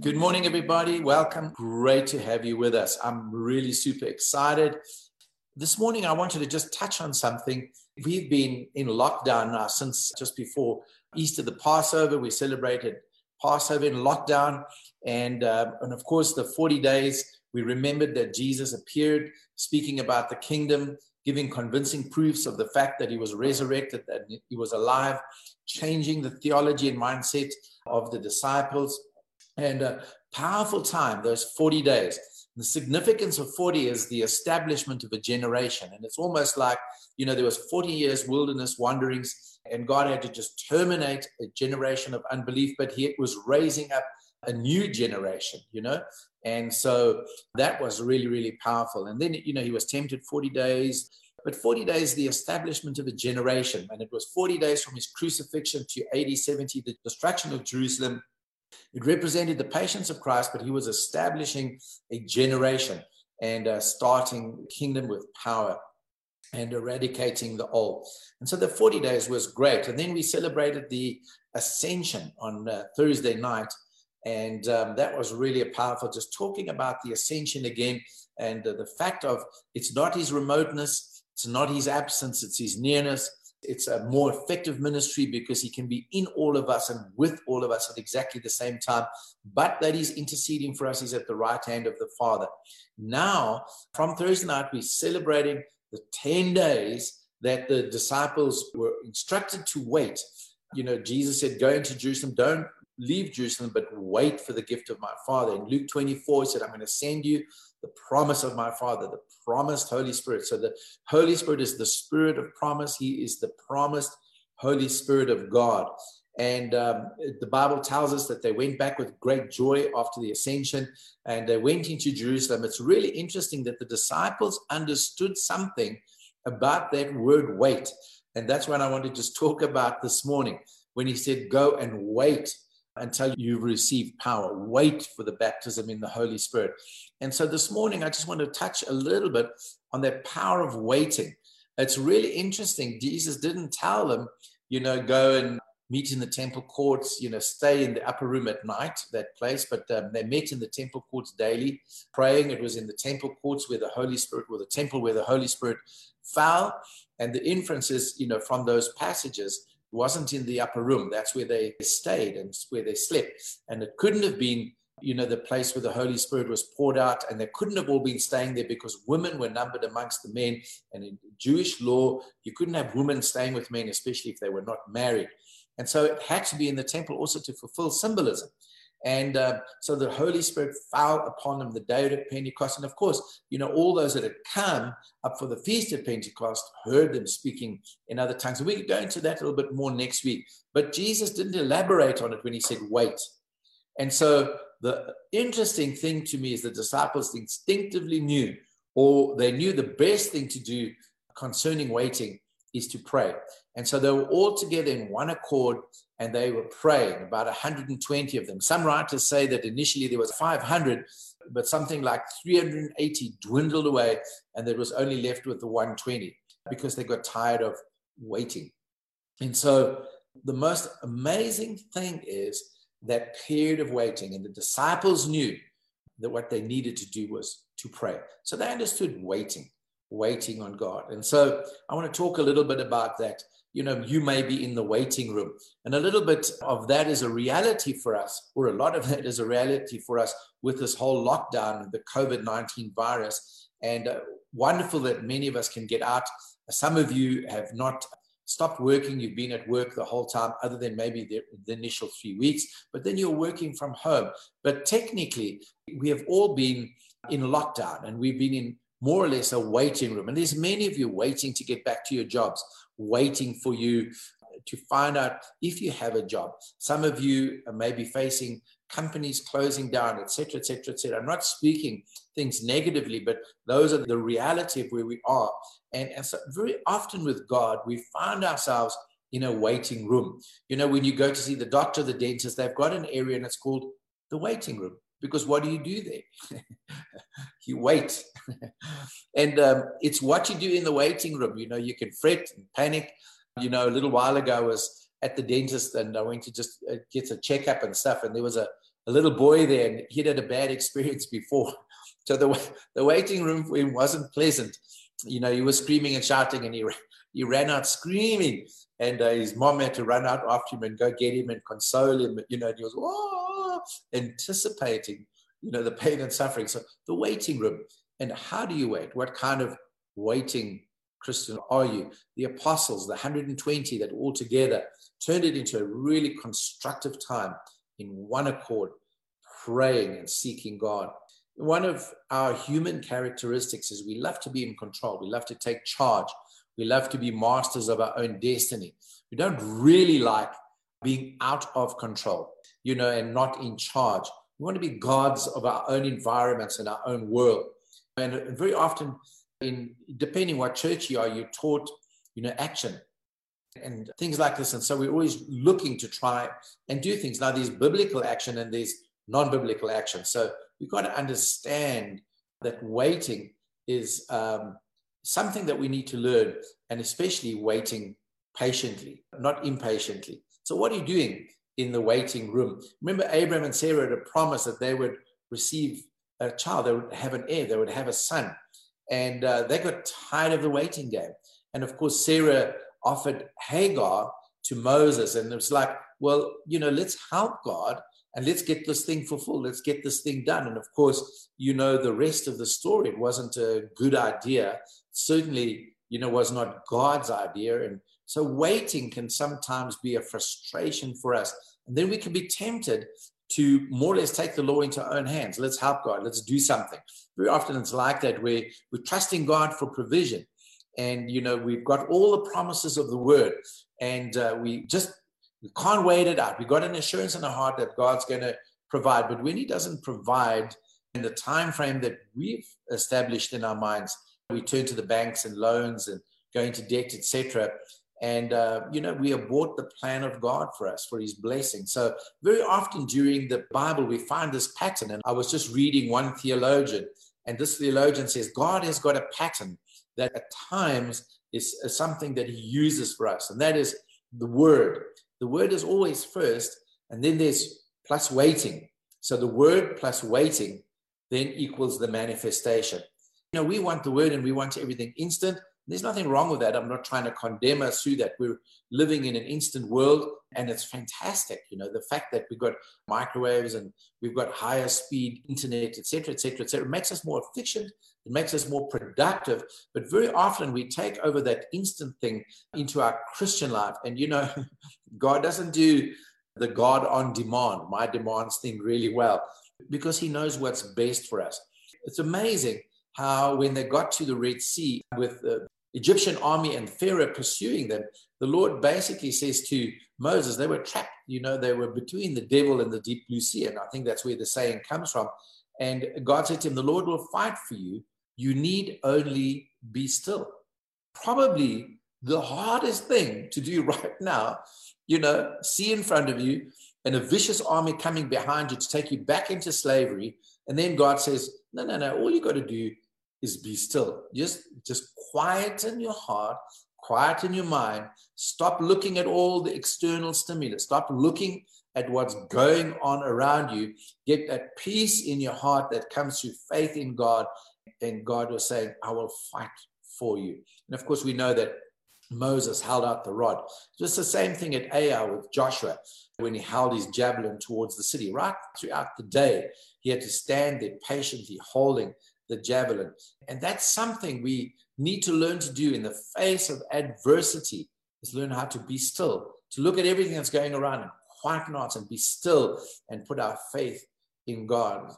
Good morning, everybody. Welcome. Great to have you with us. I'm really super excited. This morning, I wanted to just touch on something. We've been in lockdown now since just before Easter, the Passover. We celebrated Passover in lockdown. And, uh, and of course, the 40 days, we remembered that Jesus appeared speaking about the kingdom, giving convincing proofs of the fact that he was resurrected, that he was alive, changing the theology and mindset of the disciples and a powerful time, those 40 days. The significance of 40 is the establishment of a generation. And it's almost like, you know, there was 40 years wilderness wanderings, and God had to just terminate a generation of unbelief, but he was raising up a new generation, you know? And so that was really, really powerful. And then, you know, he was tempted 40 days, but 40 days, the establishment of a generation. And it was 40 days from his crucifixion to AD 70, the destruction of Jerusalem, it represented the patience of Christ, but he was establishing a generation and uh, starting kingdom with power and eradicating the old. And so the 40 days was great. And then we celebrated the ascension on uh, Thursday night. And um, that was really powerful, just talking about the ascension again and uh, the fact of it's not his remoteness, it's not his absence, it's his nearness. It's a more effective ministry because he can be in all of us and with all of us at exactly the same time. But that he's interceding for us, he's at the right hand of the Father. Now, from Thursday night, we're celebrating the 10 days that the disciples were instructed to wait. You know, Jesus said, Go into Jerusalem, don't leave Jerusalem, but wait for the gift of my Father. In Luke 24, he said, I'm going to send you the promise of my Father, the promised Holy Spirit. So the Holy Spirit is the Spirit of promise. He is the promised Holy Spirit of God. And um, the Bible tells us that they went back with great joy after the ascension and they went into Jerusalem. It's really interesting that the disciples understood something about that word wait. And that's what I want to just talk about this morning when he said, Go and wait until you receive power. Wait for the baptism in the Holy Spirit. And so this morning, I just want to touch a little bit on that power of waiting. It's really interesting. Jesus didn't tell them, you know, go and meet in the temple courts, you know, stay in the upper room at night, that place. But um, they met in the temple courts daily, praying. It was in the temple courts where the Holy Spirit, or the temple where the Holy Spirit fell. And the inferences, you know, from those passages wasn't in the upper room. That's where they stayed and where they slept. And it couldn't have been, you know, the place where the Holy Spirit was poured out. And they couldn't have all been staying there because women were numbered amongst the men. And in Jewish law, you couldn't have women staying with men, especially if they were not married. And so it had to be in the temple also to fulfill symbolism. And uh, so the Holy Spirit fell upon them the day of Pentecost. And of course, you know, all those that had come up for the feast of Pentecost heard them speaking in other tongues. And we could go into that a little bit more next week. But Jesus didn't elaborate on it when he said, wait. And so the interesting thing to me is the disciples instinctively knew, or they knew the best thing to do concerning waiting is to pray. And so they were all together in one accord and they were praying, about 120 of them. Some writers say that initially there was 500, but something like 380 dwindled away, and there was only left with the 120 because they got tired of waiting. And so the most amazing thing is that period of waiting, and the disciples knew that what they needed to do was to pray. So they understood waiting, waiting on God. And so I want to talk a little bit about that you know, you may be in the waiting room. And a little bit of that is a reality for us, or a lot of that is a reality for us with this whole lockdown, the COVID 19 virus. And uh, wonderful that many of us can get out. Some of you have not stopped working, you've been at work the whole time, other than maybe the, the initial three weeks, but then you're working from home. But technically, we have all been in lockdown and we've been in more or less a waiting room. And there's many of you waiting to get back to your jobs, waiting for you to find out if you have a job. Some of you may be facing companies closing down, etc., etc., etc. I'm not speaking things negatively, but those are the reality of where we are. And, and so very often with God, we find ourselves in a waiting room. You know, when you go to see the doctor, the dentist, they've got an area and it's called the waiting room. Because what do you do there? you wait. and um, it's what you do in the waiting room. You know, you can fret and panic. You know, a little while ago, I was at the dentist and I went to just uh, get a checkup and stuff. And there was a, a little boy there and he'd had a bad experience before. So the, the waiting room for him wasn't pleasant. You know, he was screaming and shouting and he, he ran out screaming. And uh, his mom had to run out after him and go get him and console him. You know, and he was oh, anticipating, you know, the pain and suffering. So the waiting room. And how do you wait? What kind of waiting Christian are you? The apostles, the 120 that all together turned it into a really constructive time in one accord, praying and seeking God. One of our human characteristics is we love to be in control. We love to take charge. We love to be masters of our own destiny. We don't really like being out of control, you know, and not in charge. We want to be gods of our own environments and our own world. And very often, in depending what church you are, you're taught, you know, action and things like this. And so we're always looking to try and do things. Now, there's biblical action and there's non biblical action. So we've got to understand that waiting is um, something that we need to learn, and especially waiting patiently, not impatiently. So, what are you doing in the waiting room? Remember, Abraham and Sarah had a promise that they would receive a child, they would have an heir, they would have a son. And uh, they got tired of the waiting game. And of course, Sarah offered Hagar to Moses. And it was like, well, you know, let's help God and let's get this thing fulfilled. Let's get this thing done. And of course, you know, the rest of the story, it wasn't a good idea. Certainly, you know, was not God's idea. And so waiting can sometimes be a frustration for us. And then we can be tempted to more or less take the law into our own hands. Let's help God. Let's do something. Very often it's like that where we're trusting God for provision and you know we've got all the promises of the word and uh, we just we can't wait it out We've got an assurance in our heart that god's going to provide but when he doesn't provide in the time frame that we've established in our minds we turn to the banks and loans and go into debt etc and uh, you know we abort the plan of god for us for his blessing so very often during the bible we find this pattern and i was just reading one theologian and this theologian says god has got a pattern that at times is, something that he uses for us, and that is the word. The word is always first, and then there's plus waiting. So the word plus waiting then equals the manifestation. You know, we want the word and we want everything instant. There's nothing wrong with that. I'm not trying to condemn us through that. We're living in an instant world and it's fantastic. You know, the fact that we've got microwaves and we've got higher speed internet, et cetera, et cetera, et cetera, makes us more efficient. It makes us more productive. But very often we take over that instant thing into our Christian life. And, you know, God doesn't do the God on demand, my demands thing really well because he knows what's best for us. It's amazing how when they got to the Red Sea with the Egyptian army and Pharaoh pursuing them, the Lord basically says to Moses, they were trapped, you know, they were between the devil and the deep blue sea. And I think that's where the saying comes from. And God said to him, The Lord will fight for you. You need only be still. Probably the hardest thing to do right now, you know, see in front of you and a vicious army coming behind you to take you back into slavery. And then God says, No, no, no, all you got to do is be still. Just just quieten your heart, quieten your mind. Stop looking at all the external stimulus. Stop looking at what's going on around you. Get that peace in your heart that comes through faith in God. And God was saying, I will fight for you. And of course, we know that Moses held out the rod. Just the same thing at Ai with Joshua when he held his javelin towards the city. Right throughout the day, he had to stand there patiently holding the javelin. And that's something we need to learn to do in the face of adversity is learn how to be still, to look at everything that's going around and quieten our and be still and put our faith in God.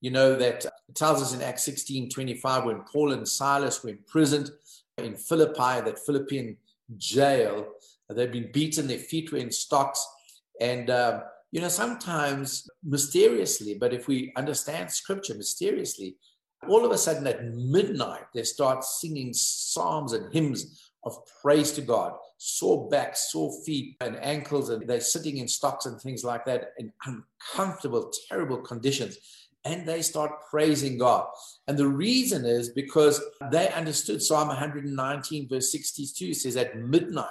You know that it tells us in Acts 16 25 when Paul and Silas were imprisoned in Philippi, that Philippian jail, they'd been beaten, their feet were in stocks. And, uh, you know, sometimes mysteriously, but if we understand scripture mysteriously, all of a sudden at midnight, they start singing psalms and hymns of praise to God, sore backs, sore feet, and ankles, and they're sitting in stocks and things like that in uncomfortable, terrible conditions. And they start praising God. And the reason is because they understood Psalm 119, verse 62 says, At midnight,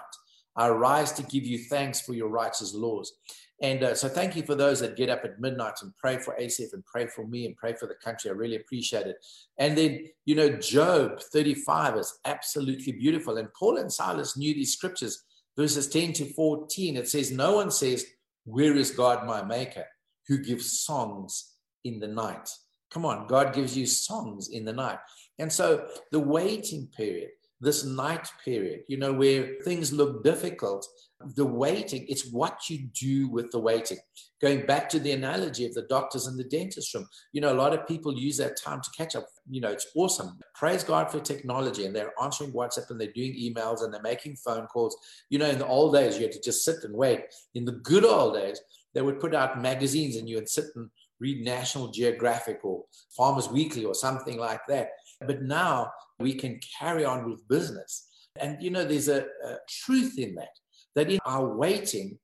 I rise to give you thanks for your righteous laws. And uh, so thank you for those that get up at midnight and pray for ACF and pray for me and pray for the country. I really appreciate it. And then, you know, Job 35 is absolutely beautiful. And Paul and Silas knew these scriptures, verses 10 to 14. It says, No one says, Where is God my maker, who gives songs in the night? Come on, God gives you songs in the night. And so the waiting period, this night period, you know, where things look difficult, the waiting, it's what you do with the waiting. Going back to the analogy of the doctors and the dentist room, you know, a lot of people use that time to catch up. You know, it's awesome. Praise God for technology and they're answering WhatsApp and they're doing emails and they're making phone calls. You know, in the old days, you had to just sit and wait. In the good old days, they would put out magazines and you would sit and read National Geographic or Farmers Weekly or something like that. But now we can carry on with business. And, you know, there's a, a truth in that, that in our waiting,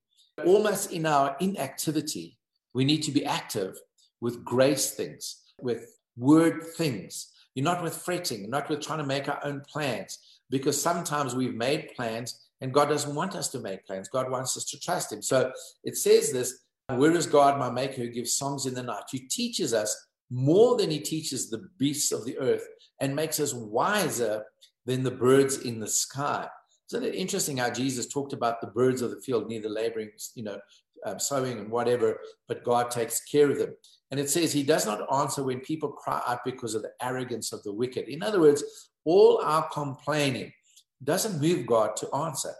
almost in our inactivity, we need to be active with grace things, with word things. You're not with fretting, not with trying to make our own plans, because sometimes we've made plans and God doesn't want us to make plans. God wants us to trust Him. So it says this Where is God, my maker, who gives songs in the night, who teaches us more than He teaches the beasts of the earth and makes us wiser than the birds in the sky. Isn't it interesting how Jesus talked about the birds of the field, neither laboring, you know, um, sowing and whatever, but God takes care of them. And it says he does not answer when people cry out because of the arrogance of the wicked. In other words, all our complaining doesn't move God to answer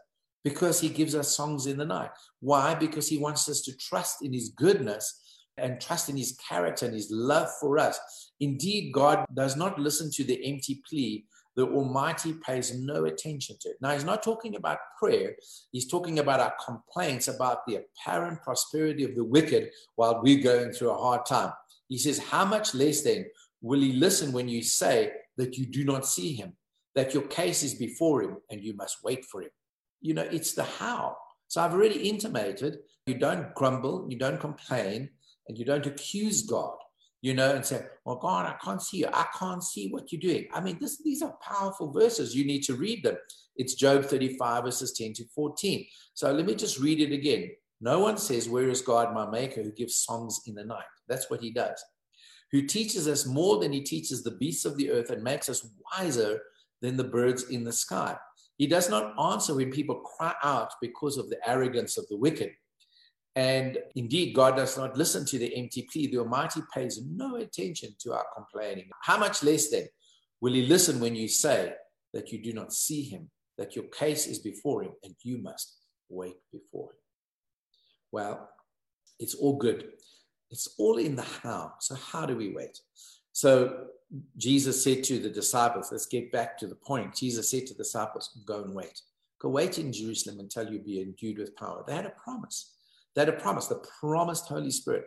because he gives us songs in the night. Why? Because he wants us to trust in his goodness and trust in his character and his love for us. Indeed, God does not listen to the empty plea. The Almighty pays no attention to it. Now, he's not talking about prayer. He's talking about our complaints about the apparent prosperity of the wicked while we're going through a hard time. He says, How much less then will he listen when you say that you do not see him, that your case is before him and you must wait for him? You know, it's the how. So I've already intimated you don't grumble, you don't complain, and you don't accuse God, you know, and say, Well, God, I can't see you. I can't see what you're doing. I mean, this, these are powerful verses. You need to read them. It's Job 35, verses 10 to 14. So let me just read it again. No one says, Where is God, my maker, who gives songs in the night? That's what he does. Who teaches us more than he teaches the beasts of the earth and makes us wiser than the birds in the sky. He does not answer when people cry out because of the arrogance of the wicked. And indeed, God does not listen to the empty plea. The Almighty pays no attention to our complaining. How much less then will He listen when you say that you do not see Him, that your case is before Him, and you must wait before Him? Well, it's all good. It's all in the how. So, how do we wait? So, Jesus said to the disciples, let's get back to the point. Jesus said to the disciples, go and wait. Go wait in Jerusalem until you be endued with power. They had a promise. They had a promise, the promised Holy Spirit.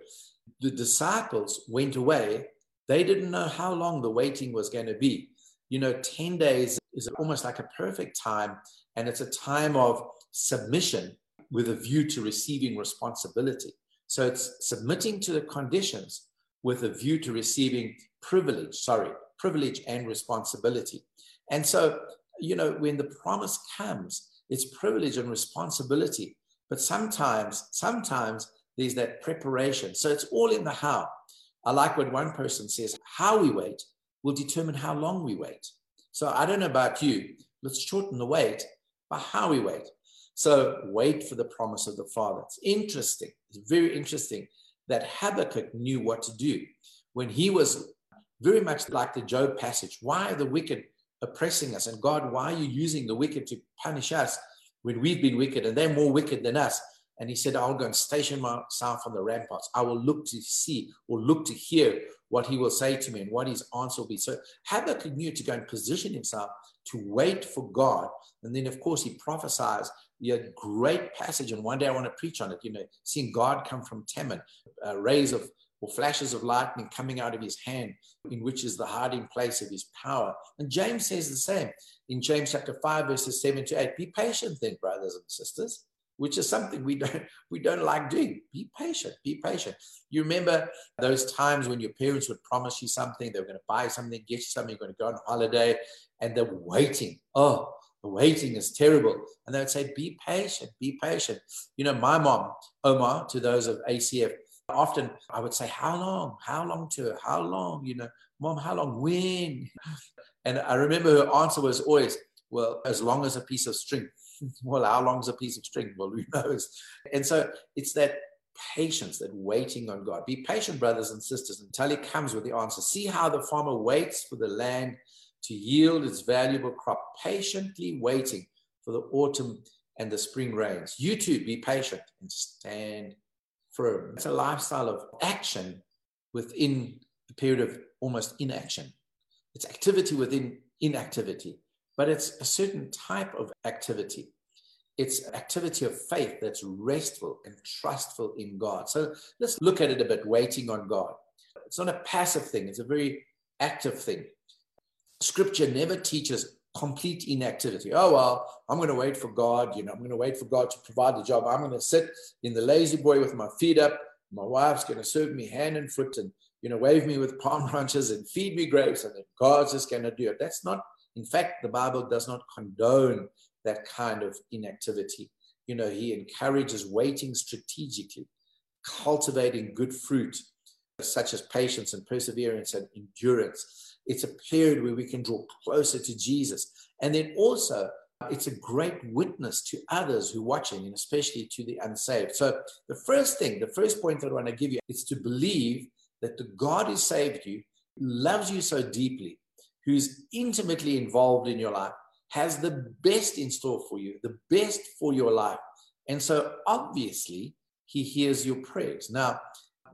The disciples went away. They didn't know how long the waiting was going to be. You know, 10 days is almost like a perfect time, and it's a time of submission with a view to receiving responsibility. So it's submitting to the conditions with a view to receiving privilege, sorry, privilege and responsibility. And so, you know, when the promise comes, it's privilege and responsibility. But sometimes, sometimes there's that preparation. So it's all in the how. I like what one person says how we wait will determine how long we wait. So I don't know about you. Let's shorten the wait by how we wait. So wait for the promise of the Father. It's interesting. It's very interesting that Habakkuk knew what to do when he was very much like the Job passage. Why are the wicked oppressing us? And God, why are you using the wicked to punish us? When we've been wicked and they're more wicked than us. And he said, I'll go and station myself on the ramparts. I will look to see or look to hear what he will say to me and what his answer will be. So Habakkuk knew to go and position himself to wait for God. And then, of course, he prophesies the great passage. And one day I want to preach on it, you know, seeing God come from Teman, uh, rays of or flashes of lightning coming out of his hand, in which is the hiding place of his power. And James says the same in James chapter 5, verses 7 to 8. Be patient then, brothers and sisters, which is something we don't we don't like doing. Be patient, be patient. You remember those times when your parents would promise you something, they were going to buy something, get you something, you're going to go on holiday, and they're waiting. Oh, the waiting is terrible. And they would say, be patient, be patient. You know, my mom, Omar, to those of ACF, often I would say, how long? How long to her? How long? You know, mom, how long? When? And I remember her answer was always, well, as long as a piece of string. well, how long is a piece of string? Well, who knows? And so it's that patience, that waiting on God. Be patient, brothers and sisters, until He comes with the answer. See how the farmer waits for the land to yield its valuable crop, patiently waiting for the autumn and the spring rains. You too, be patient and stand It's a lifestyle of action within a period of almost inaction. It's activity within inactivity, but it's a certain type of activity. It's activity of faith that's restful and trustful in God. So let's look at it a bit, waiting on God. It's not a passive thing, it's a very active thing. Scripture never teaches complete inactivity. Oh, well, I'm going to wait for God. You know, I'm going to wait for God to provide the job. I'm going to sit in the La-Z-Boy with my feet up. My wife's going to serve me hand and foot and, you know, wave me with palm branches and feed me grapes. And then God's just going to do it. That's not, in fact, the Bible does not condone that kind of inactivity. You know, he encourages waiting strategically, cultivating good fruit, such as patience and perseverance and endurance it's a period where we can draw closer to Jesus. And then also, it's a great witness to others who are watching, and especially to the unsaved. So, the first thing, the first point that I want to give you is to believe that the God who saved you loves you so deeply, who's intimately involved in your life, has the best in store for you, the best for your life. And so, obviously, he hears your prayers. Now,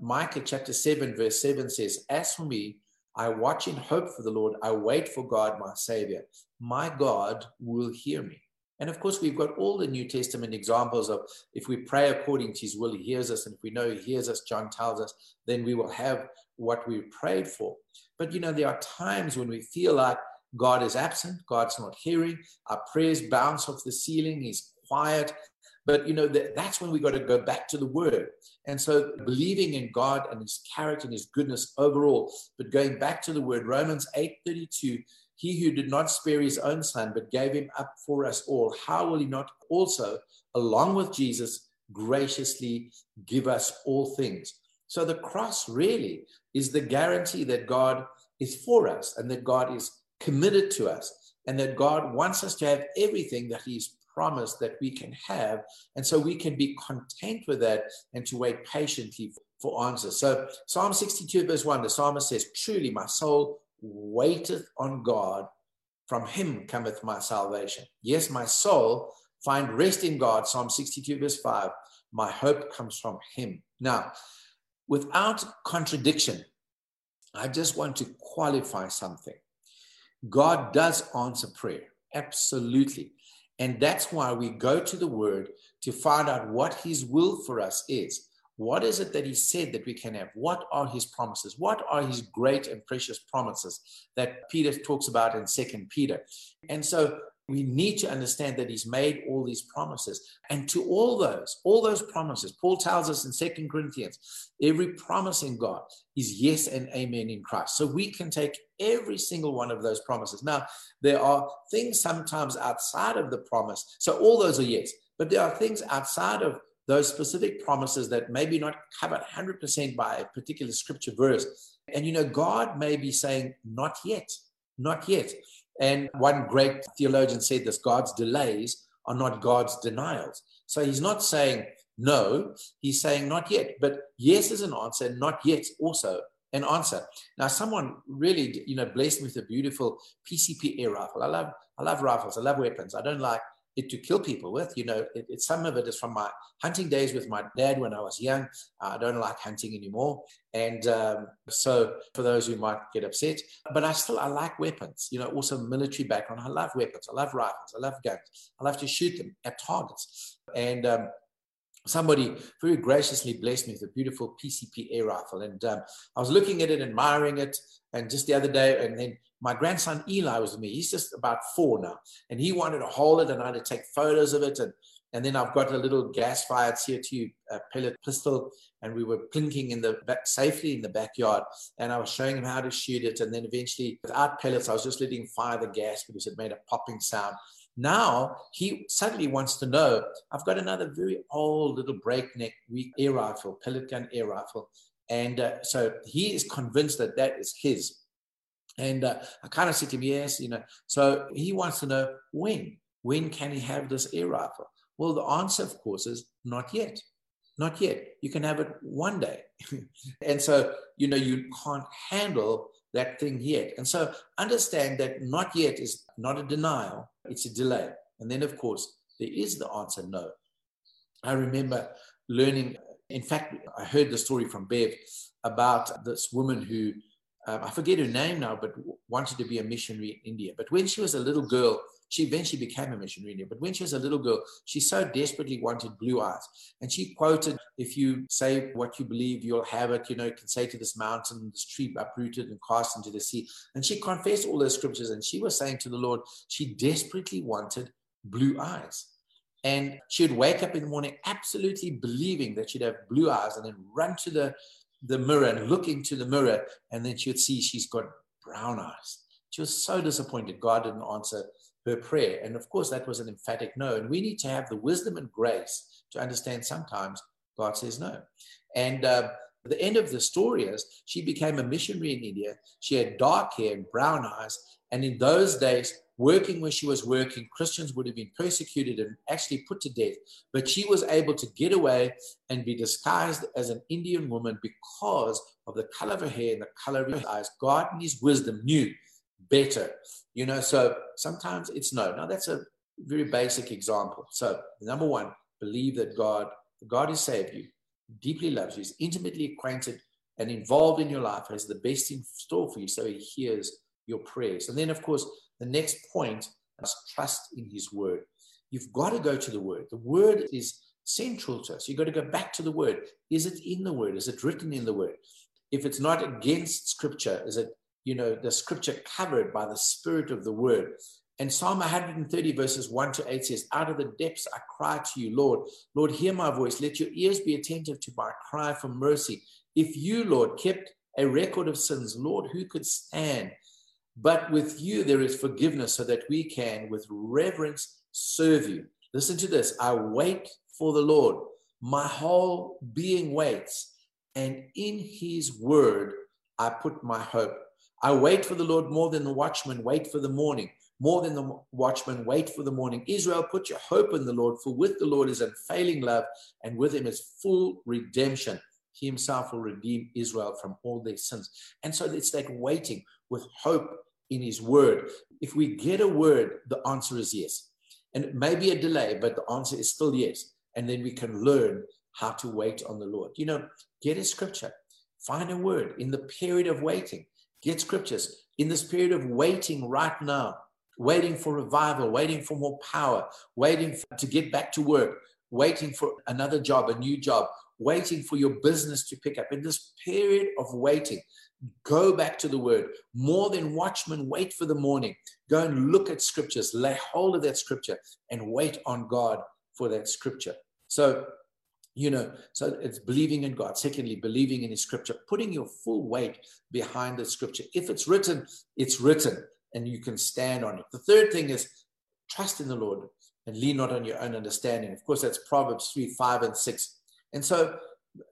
Micah chapter 7, verse 7 says, As for me, I watch in hope for the Lord. I wait for God, my Savior. My God will hear me. And of course, we've got all the New Testament examples of if we pray according to His will, He hears us. And if we know He hears us, John tells us, then we will have what we prayed for. But you know, there are times when we feel like God is absent, God's not hearing, our prayers bounce off the ceiling, He's quiet. But you know, that, that's when we got to go back to the word. And so believing in God and his character and his goodness overall, but going back to the word, Romans 8:32, he who did not spare his own son, but gave him up for us all, how will he not also, along with Jesus, graciously give us all things? So the cross really is the guarantee that God is for us and that God is committed to us and that God wants us to have everything that He's promise that we can have. And so we can be content with that and to wait patiently for answers. So Psalm 62, verse 1, the psalmist says, Truly my soul waiteth on God. From him cometh my salvation. Yes, my soul find rest in God. Psalm 62, verse 5. My hope comes from him. Now, without contradiction, I just want to qualify something. God does answer prayer. Absolutely. And that's why we go to the word to find out what his will for us is. What is it that he said that we can have? What are his promises? What are his great and precious promises that Peter talks about in Second Peter? And so we need to understand that he's made all these promises. And to all those all those promises paul tells us in second corinthians every promise in god is yes and amen in christ. So we can take every single one of those promises. Now there are things sometimes outside of the promise. So all those are yes but there are things outside of those specific promises that maybe not covered 100% by a particular scripture verse. And you know god may be saying not yet not yet and one great theologian said this God's delays are not God's denials. So he's not saying no, he's saying not yet. But yes is an answer, and not yet also an answer. Now, someone really, you know, blessed me with a beautiful PCP air rifle. I love, I love rifles. I love weapons. I don't like it to kill people with. You know, it, it, some of it is from my hunting days with my dad when I was young. I don't like hunting anymore, and um, so for those who might get upset, but I still I like weapons. You know, also military background. I love weapons. I love rifles. I love guns. I love to shoot them at targets, and um, somebody very graciously blessed me with a beautiful PCP air rifle. And um, I was looking at it, admiring it. And just the other day, and then my grandson Eli was with me. He's just about four now. And he wanted to hold it and I had to take photos of it. And, and then I've got a little gas fired CO2 uh, pellet pistol. And we were plinking in the back, safely in the backyard. And I was showing him how to shoot it. And then eventually, without pellets, I was just letting fire the gas because it made a popping sound. Now he suddenly wants to know I've got another very old little breakneck air rifle, pellet gun air rifle. And uh, so he is convinced that that is his. And uh, I kind of said to him, yes, you know. So he wants to know when. When can he have this air rifle? Well, the answer, of course, is not yet. Not yet. You can have it one day. and so, you know, you can't handle that thing yet. And so understand that not yet is not a denial, it's a delay. And then, of course, there is the answer no. I remember learning, in fact, I heard the story from Bev about this woman who, um, I forget her name now, but wanted to be a missionary in India. But when she was a little girl, she eventually became a missionary, in India. but when she was a little girl, she so desperately wanted blue eyes. And she quoted, If you say what you believe, you'll have it. You know, you can say to this mountain, this tree uprooted and cast into the sea. And she confessed all those scriptures. And she was saying to the Lord, she desperately wanted blue eyes. And she'd wake up in the morning absolutely believing that she'd have blue eyes and then run to the, the mirror and look into the mirror. And then she would see she's got brown eyes. She was so disappointed God didn't answer her prayer. And of course, that was an emphatic no. And we need to have the wisdom and grace to understand sometimes God says no. And uh, the end of the story is she became a missionary in India. She had dark hair and brown eyes. And in those days, working where she was working, Christians would have been persecuted and actually put to death. But she was able to get away and be disguised as an Indian woman because of the color of her hair and the color of her eyes. God, in His wisdom, knew better. You know, so sometimes it's no. Now that's a very basic example. So number one, believe that God, God has saved you, deeply loves you, is intimately acquainted and involved in your life, has the best in store for you, so he hears your prayers. And then, of course, the next point is trust in his word. You've got to go to the word. The word is central to us. You've got to go back to the word. Is it in the word? Is it written in the word? If it's not against scripture, is it you know, the scripture covered by the spirit of the word. And Psalm 130, verses 1 to 8 says, Out of the depths I cry to you, Lord. Lord, hear my voice. Let your ears be attentive to my cry for mercy. If you, Lord, kept a record of sins, Lord, who could stand? But with you there is forgiveness so that we can, with reverence, serve you. Listen to this I wait for the Lord. My whole being waits, and in his word I put my hope. I wait for the Lord more than the watchman wait for the morning. More than the watchman wait for the morning. Israel, put your hope in the Lord, for with the Lord is unfailing love, and with him is full redemption. He himself will redeem Israel from all their sins. And so it's that waiting with hope in his word. If we get a word, the answer is yes. And it may be a delay, but the answer is still yes. And then we can learn how to wait on the Lord. You know, get a scripture, find a word in the period of waiting. Get scriptures. In this period of waiting right now, waiting for revival, waiting for more power, waiting for, to get back to work, waiting for another job, a new job, waiting for your business to pick up. In this period of waiting, go back to the word. More than watchmen, wait for the morning. Go and look at scriptures, lay hold of that scripture, and wait on God for that scripture. So you know so it's believing in god secondly believing in his scripture putting your full weight behind the scripture if it's written it's written and you can stand on it the third thing is trust in the lord and lean not on your own understanding of course that's proverbs 3 5 and 6 and so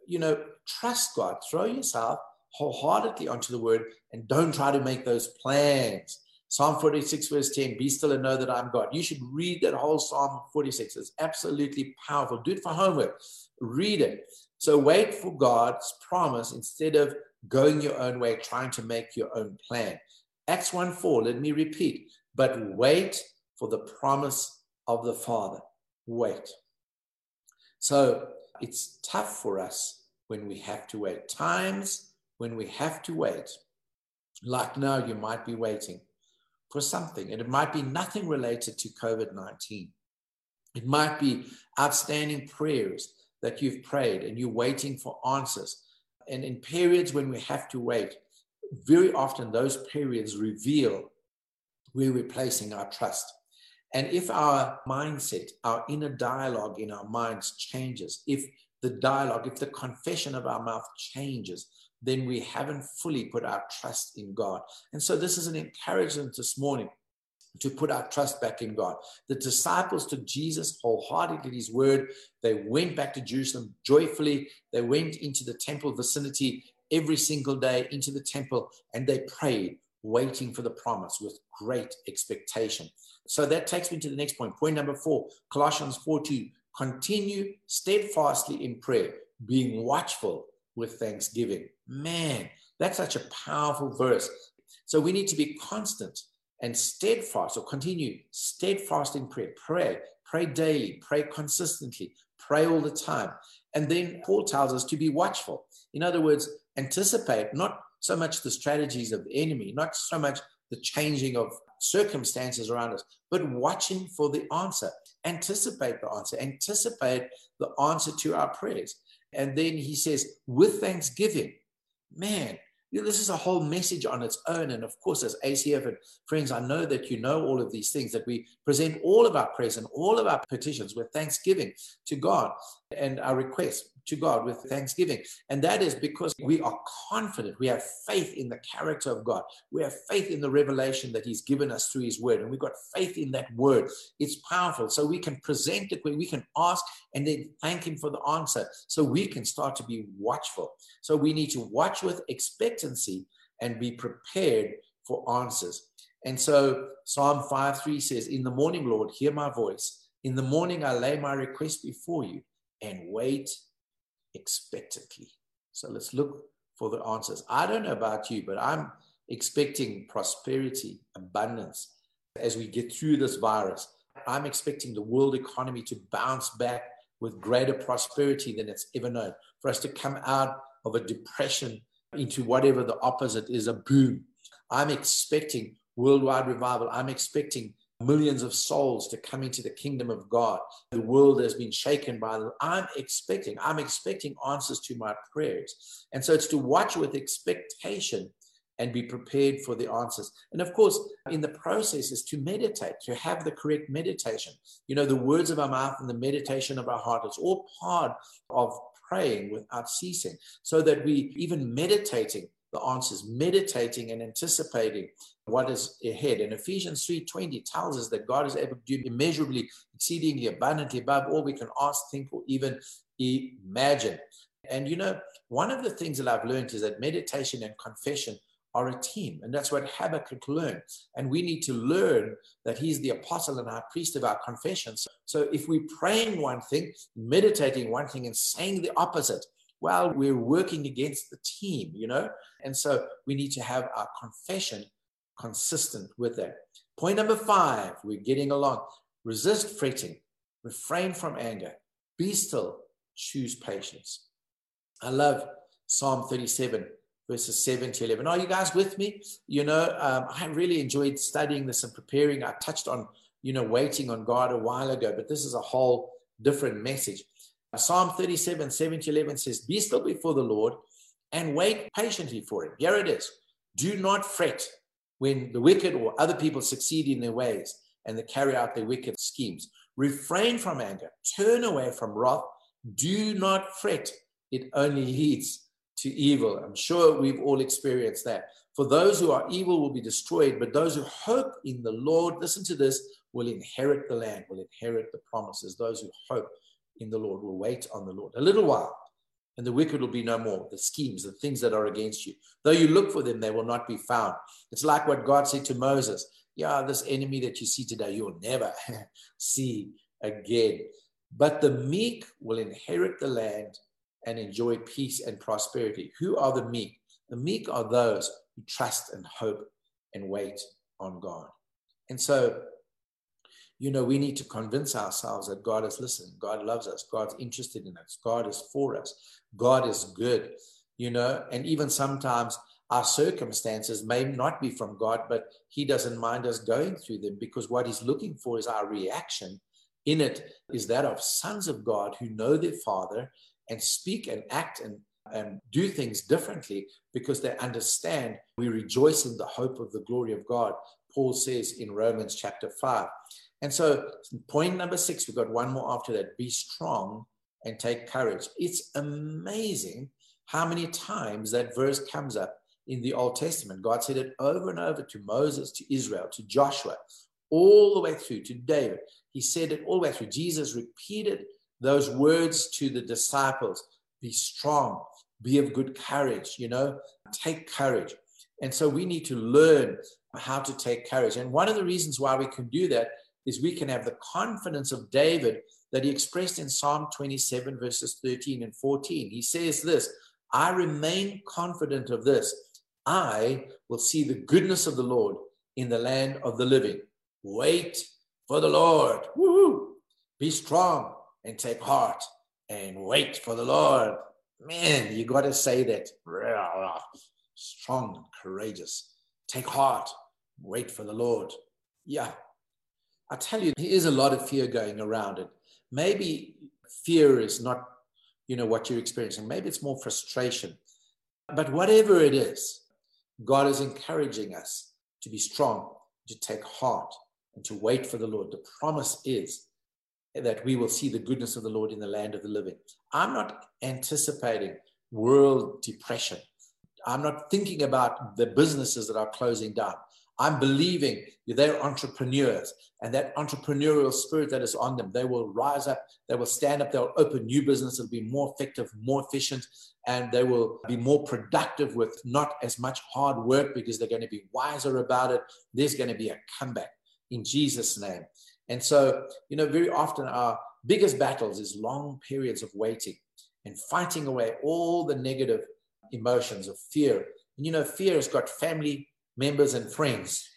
you know trust god throw yourself wholeheartedly onto the word and don't try to make those plans Psalm 46, verse 10, be still and know that I'm God. You should read that whole Psalm 46. It's absolutely powerful. Do it for homework read it. So wait for God's promise instead of going your own way, trying to make your own plan. Acts 1 4, let me repeat, but wait for the promise of the Father. Wait. So it's tough for us when we have to wait. Times when we have to wait, like now, you might be waiting for something, and it might be nothing related to COVID 19. It might be outstanding prayers that you've prayed and you're waiting for answers. And in periods when we have to wait, very often those periods reveal where we're placing our trust. And if our mindset, our inner dialogue in our minds changes, if the dialogue, if the confession of our mouth changes, then we haven't fully put our trust in God. And so this is an encouragement this morning to put our trust back in God. The disciples took Jesus wholeheartedly at his word. They went back to Jerusalem joyfully. They went into the temple vicinity every single day into the temple and they prayed, waiting for the promise with great expectation. So that takes me to the next point. Point number four Colossians 4 2. Continue steadfastly in prayer, being watchful with thanksgiving. Man, that's such a powerful verse. So we need to be constant and steadfast or continue steadfast in prayer. Pray, pray daily, pray consistently, pray all the time. And then Paul tells us to be watchful. In other words, anticipate not so much the strategies of the enemy, not so much the changing of circumstances around us, but watching for the answer. Anticipate the answer, anticipate the answer to our prayers. And then he says, with thanksgiving, man, you know, this is a whole message on its own. And of course, as ACF and friends, I know that you know all of these things, that we present all of our prayers and all of our petitions with thanksgiving to God and our requests to God with thanksgiving. And that is because we are confident. We have faith in the character of God. We have faith in the revelation that He's given us through His word. And we've got faith in that word. It's powerful. So we can present it we can ask and then thank Him for the answer. So we can start to be watchful. So we need to watch with expectancy and be prepared for answers. And so Psalm 5 3 says, In the morning, Lord, hear my voice. In the morning, I lay my request before you and wait expectantly. So let's look for the answers. I don't know about you, but I'm expecting prosperity, abundance as we get through this virus. I'm expecting the world economy to bounce back with greater prosperity than it's ever known, for us to come out of a depression into whatever the opposite is a boom. I'm expecting worldwide revival. I'm expecting millions of souls to come into the kingdom of God. The world has been shaken by, the I'm expecting, I'm expecting answers to my prayers. And so it's to watch with expectation and be prepared for the answers. And of course, in the process is to meditate, to have the correct meditation. You know, the words of our mouth and the meditation of our heart, it's all part of praying without ceasing, so that we even meditating the answers, meditating and anticipating what is ahead. And Ephesians 3:20 tells us that God is able to do immeasurably, exceedingly abundantly above all we can ask, think, or even imagine. And you know, one of the things that I've learned is that meditation and confession are a team. And that's what Habakkuk learned. And we need to learn that he's the apostle and our priest of our confessions. So if we're praying one thing, meditating one thing, and saying the opposite, well, we're working against the team, you know? And so we need to have our confession consistent with that. Point number five, we're getting along. Resist fretting, refrain from anger, be still, choose patience. I love Psalm 37, verses 7 to 11. Are you guys with me? You know, um, I really enjoyed studying this and preparing. I touched on, you know, waiting on God a while ago, but this is a whole different message. Psalm 37, 7 to 11 says, Be still before the Lord and wait patiently for him. Here it is. Do not fret when the wicked or other people succeed in their ways and they carry out their wicked schemes. Refrain from anger, turn away from wrath. Do not fret, it only leads to evil. I'm sure we've all experienced that. For those who are evil will be destroyed, but those who hope in the Lord, listen to this, will inherit the land, will inherit the promises. Those who hope in the Lord will wait on the Lord a little while, and the wicked will be no more. The schemes, the things that are against you. Though you look for them, they will not be found. It's like what God said to Moses Yeah, this enemy that you see today, you'll never see again. But the meek will inherit the land and enjoy peace and prosperity. Who are the meek? The meek are those who trust and hope and wait on God. And so you know, we need to convince ourselves that God is listening, God loves us, God's interested in us, God is for us, God is good, you know, and even sometimes our circumstances may not be from God, but He doesn't mind us going through them because what He's looking for is our reaction in it. Is that of sons of God who know their Father and speak and act and, and do things differently because they understand we rejoice in the hope of the glory of God, Paul says in Romans chapter 5. And so, point number six, we've got one more after that be strong and take courage. It's amazing how many times that verse comes up in the Old Testament. God said it over and over to Moses, to Israel, to Joshua, all the way through to David. He said it all the way through. Jesus repeated those words to the disciples be strong, be of good courage, you know, take courage. And so we need to learn how to take courage. And one of the reasons why we can do that is we can have the confidence of David that he expressed in Psalm 27, verses 13 and 14. He says this I remain confident of this. I will see the goodness of the Lord in the land of the living. Wait for the Lord. Woo-hoo. Be strong and take heart and wait for the Lord. Man, you got to say that. Strong and courageous. Take heart. Wait for the Lord. Yeah. I tell you, there is a lot of fear going around it. Maybe fear is not, you know, what you're experiencing. Maybe it's more frustration. But whatever it is, God is encouraging us to be strong, to take heart, and to wait for the Lord. The promise is that we will see the goodness of the Lord in the land of the living. I'm not anticipating world depression. I'm not thinking about the businesses that are closing down. I'm believing they're entrepreneurs and that entrepreneurial spirit that is on them, they will rise up, they will stand up, they'll open new business, it'll be more effective, more efficient, and they will be more productive with not as much hard work because they're going to be wiser about it. There's going to be a comeback in Jesus' name. And so, you know, very often our biggest battles is long periods of waiting and fighting away all the negative emotions of fear. And, you know, fear has got family members and friends,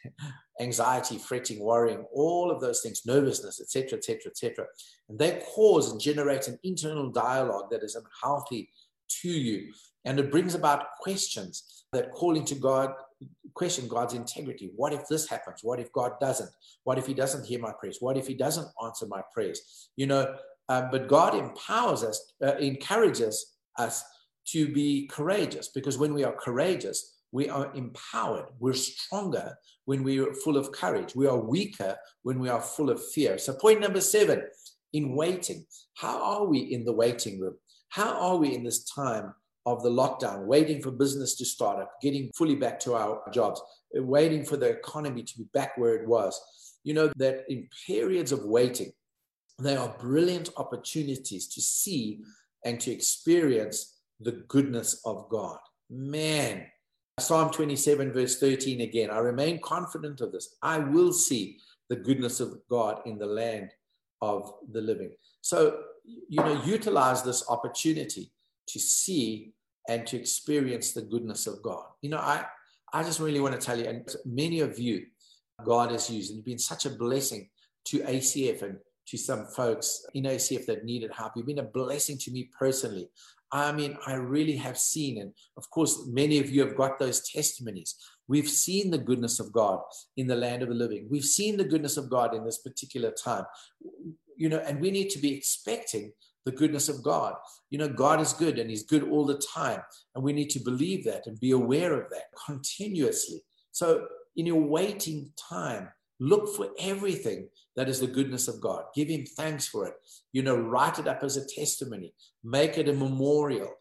anxiety, fretting, worrying, all of those things, nervousness, etc., etc., etc. And they cause and generate an internal dialogue that is unhealthy to you. And it brings about questions that call into God question God's integrity. What if this happens? What if God doesn't? What if He doesn't hear my prayers? What if He doesn't answer my prayers? You know, um, but God empowers us, uh, encourages us to be courageous because when we are courageous, we are empowered. We're stronger when we are full of courage. We are weaker when we are full of fear. So, point number seven in waiting, how are we in the waiting room? How are we in this time of the lockdown, waiting for business to start up, getting fully back to our jobs, waiting for the economy to be back where it was. You know, that in periods of waiting, they are brilliant opportunities to see and to experience the goodness of God. Man, Psalm 27, verse 13 again, I remain confident of this. I will see the goodness of God in the land of the living. So, you know, utilize this opportunity to see and to experience the goodness of God. You know, I, I just really want to tell you, and many of you, God has used, and you've been such a blessing to ACF and to some folks in ACF that needed help. You've been a blessing to me personally. I mean, I really have seen, and of course, many of you have got those testimonies. We've seen the goodness of God in the land of the living. We've seen the goodness of God in this particular time. You know, and we need to be expecting the goodness of God. You know, God is good and He's good all the time. And we need to believe that and be aware of that continuously. So, in your waiting time, look for everything that is the goodness of God. Give Him thanks for it. You know, write it up as a testimony, make it a memorial,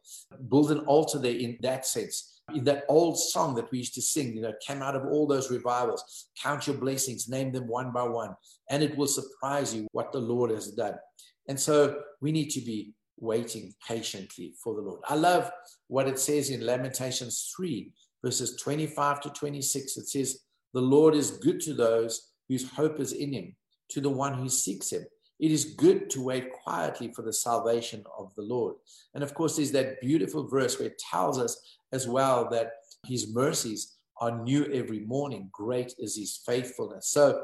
build an altar there in that sense. In that old song that we used to sing, you know, came out of all those revivals. Count your blessings, name them one by one, and it will surprise you what the Lord has done. And so we need to be waiting patiently for the Lord. I love what it says in Lamentations 3, verses 25 to 26. It says, The Lord is good to those whose hope is in him, to the one who seeks him. It is good to wait quietly for the salvation of the Lord. And of course, there's that beautiful verse where it tells us as well that his mercies are new every morning. Great is his faithfulness. So,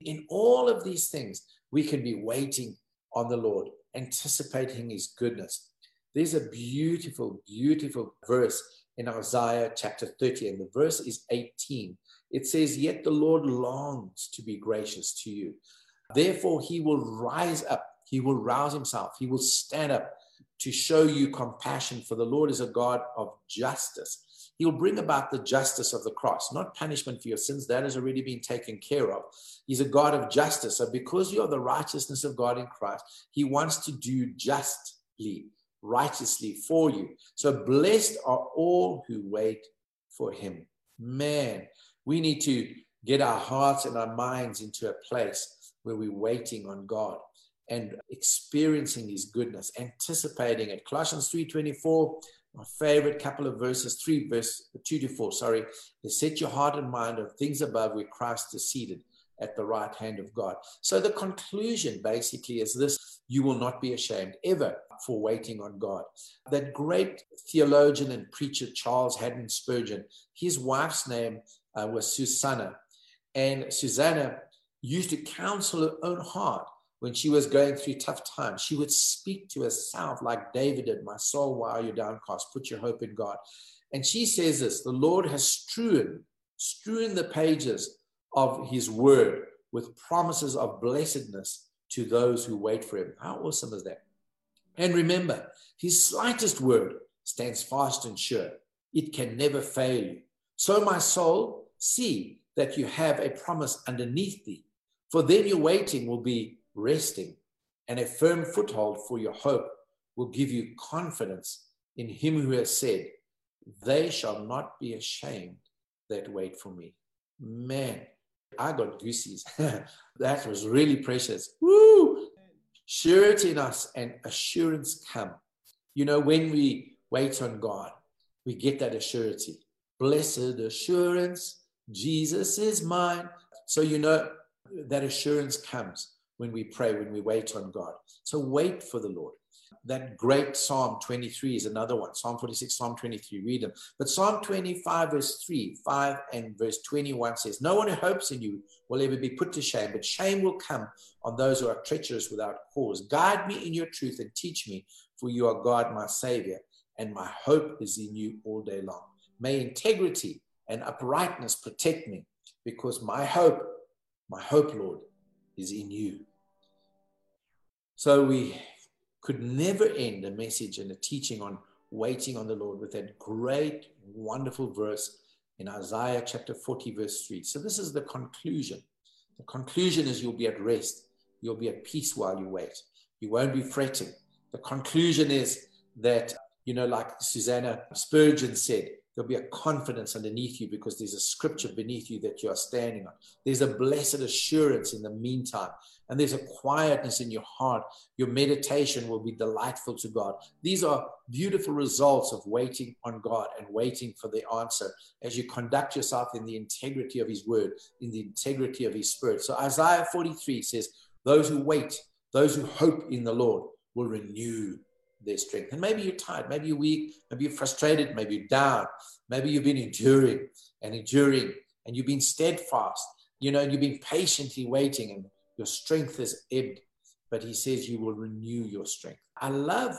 in all of these things, we can be waiting on the Lord, anticipating his goodness. There's a beautiful, beautiful verse in Isaiah chapter 30, and the verse is 18. It says, Yet the Lord longs to be gracious to you. Therefore, he will rise up, he will rouse himself, he will stand up to show you compassion, for the Lord is a God of justice. He'll bring about the justice of the cross, not punishment for your sins. That has already been taken care of. He's a God of justice. So, because you are the righteousness of God in Christ, He wants to do justly, righteously for you. So, blessed are all who wait for Him. Man, we need to get our hearts and our minds into a place where we're waiting on God and experiencing his goodness, anticipating it. Colossians 3:24, my favorite couple of verses, 3 verse 2 to 4, sorry, is set your heart and mind on things above where Christ is seated at the right hand of God. So the conclusion basically is this you will not be ashamed ever for waiting on God. That great theologian and preacher Charles Haddon Spurgeon, his wife's name uh, was Susanna. And Susanna used to counsel her own heart when she was going through tough times. She would speak to herself like David did My soul, why are you downcast? Put your hope in God. And she says this the Lord has strewn, strewn the pages of his word with promises of blessedness to those who wait for him. How awesome is that? And remember, his slightest word stands fast and sure. It can never fail you. So, my soul, see that you have a promise underneath thee, for then your waiting will be resting, and a firm foothold for your hope will give you confidence in him who has said, They shall not be ashamed that wait for me. Man, I got goosies. that was really precious. Woo! Surety in us and assurance come. You know, when we wait on God, we get that assurance. Blessed assurance, Jesus is mine. So, you know, that assurance comes when we pray, when we wait on God. So, wait for the Lord that great Psalm 23 is another one. Psalm 46, Psalm 23, read them. But Psalm 25, verse 3, 5, and verse 21 says, No one who hopes in you will ever be put to shame, but shame will come on those who are treacherous without cause. Guide me in your truth and teach me, for you are God, my Savior, and my hope is in you all day long. May integrity and uprightness protect me, because my hope, my hope, Lord, is in you. So we could never end a message and a teaching on waiting on the Lord with that great, wonderful verse in Isaiah chapter 40, verse 3. So, this is the conclusion. The conclusion is you'll be at rest, you'll be at peace while you wait, you won't be fretting. The conclusion is that, you know, like Susanna Spurgeon said, There'll be a confidence underneath you because there's a scripture beneath you that you are standing on. There's a blessed assurance in the meantime, and there's a quietness in your heart. Your meditation will be delightful to God. These are beautiful results of waiting on God and waiting for the answer as you conduct yourself in the integrity of His word, in the integrity of His spirit. So Isaiah 43 says, Those who wait, those who hope in the Lord will renew their strength. And maybe you're tired, maybe you're weak, maybe you're frustrated, maybe you're down, maybe you've been enduring and enduring and you've been steadfast, you know, and you've been patiently waiting and your strength has ebbed. But he says you will renew your strength. I love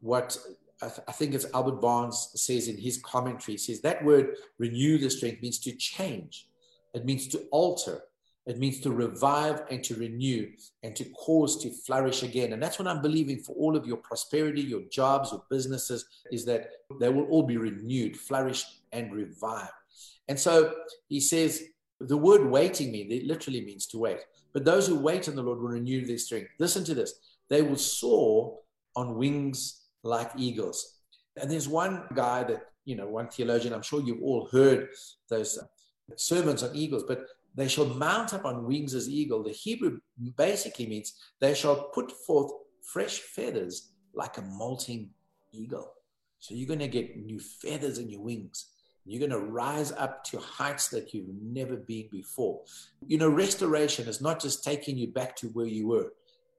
what I, th- I think it's Albert Barnes says in his commentary. He says that word renew the strength means to change, it means to alter, it means to revive and to renew and to cause to flourish again. And that's what I'm believing for all of your prosperity, your jobs, your businesses, is that they will all be renewed, flourished, and revived. And so he says, the word waiting means, it literally means to wait. But those who wait on the Lord will renew their strength. Listen to this. They will soar on wings like eagles. And there's one guy that, you know, one theologian, I'm sure you've all heard those sermons on eagles, but they shall mount up on wings as eagle. The Hebrew basically means they shall put forth fresh feathers like a molting eagle. So you're going to get new feathers in your wings. You're going to rise up to heights that you've never been before. You know, restoration is not just taking you back to where you were.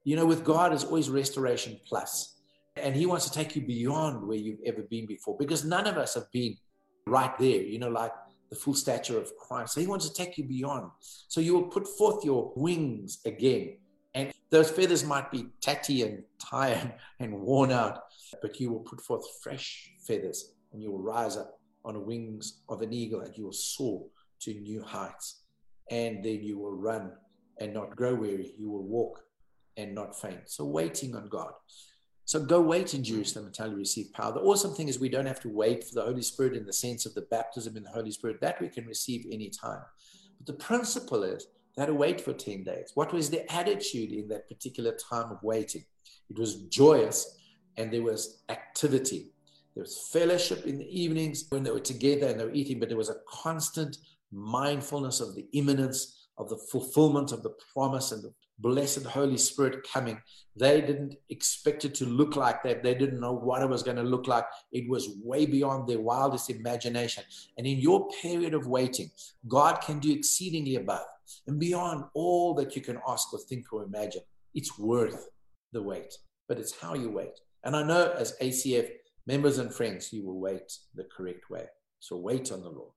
You know, with God, is always restoration plus. And He wants to take you beyond where you've ever been before because none of us have been right there. You know, like the full stature of Christ. So he wants to take you beyond. So you will put forth your wings again. And those feathers might be tatty and tired and worn out, but you will put forth fresh feathers and you will rise up on the wings of an eagle and you will soar to new heights. And then you will run and not grow weary. You will walk and not faint. So waiting on God. So go wait in mm. Jerusalem until you receive power. The awesome thing is we don't have to wait for the Holy Spirit in the sense of the baptism in the Holy Spirit. That we can receive anytime. But the principle is that to wait for 10 days. What was the attitude in that particular time of waiting? It was joyous and there was activity. There was fellowship in the evenings when they were together and they were eating, but there was a constant mindfulness of the imminence of the fulfillment of the promise and the blessed Holy Spirit coming. They didn't expect it to look like that. They didn't know what it was going to look like. It was way beyond their wildest imagination. And in your period of waiting, God can do exceedingly above and beyond all that you can ask or think or imagine. It's worth the wait, but it's how you wait. And I know as ACF members and friends, you will wait the correct way. So wait on the Lord.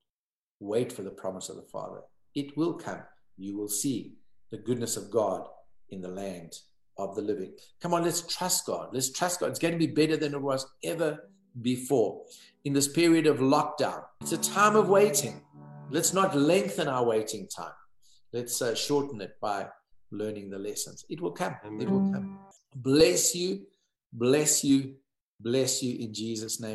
Wait for the promise of the Father. It will come. You will see the goodness of God in the land of the living. Come on, let's trust God. Let's trust God. It's going to be better than it was ever before in this period of lockdown. It's a time of waiting. Let's not lengthen our waiting time. Let's uh, shorten it by learning the lessons. It will come. It will come. Bless you, bless you, bless you in Jesus' name.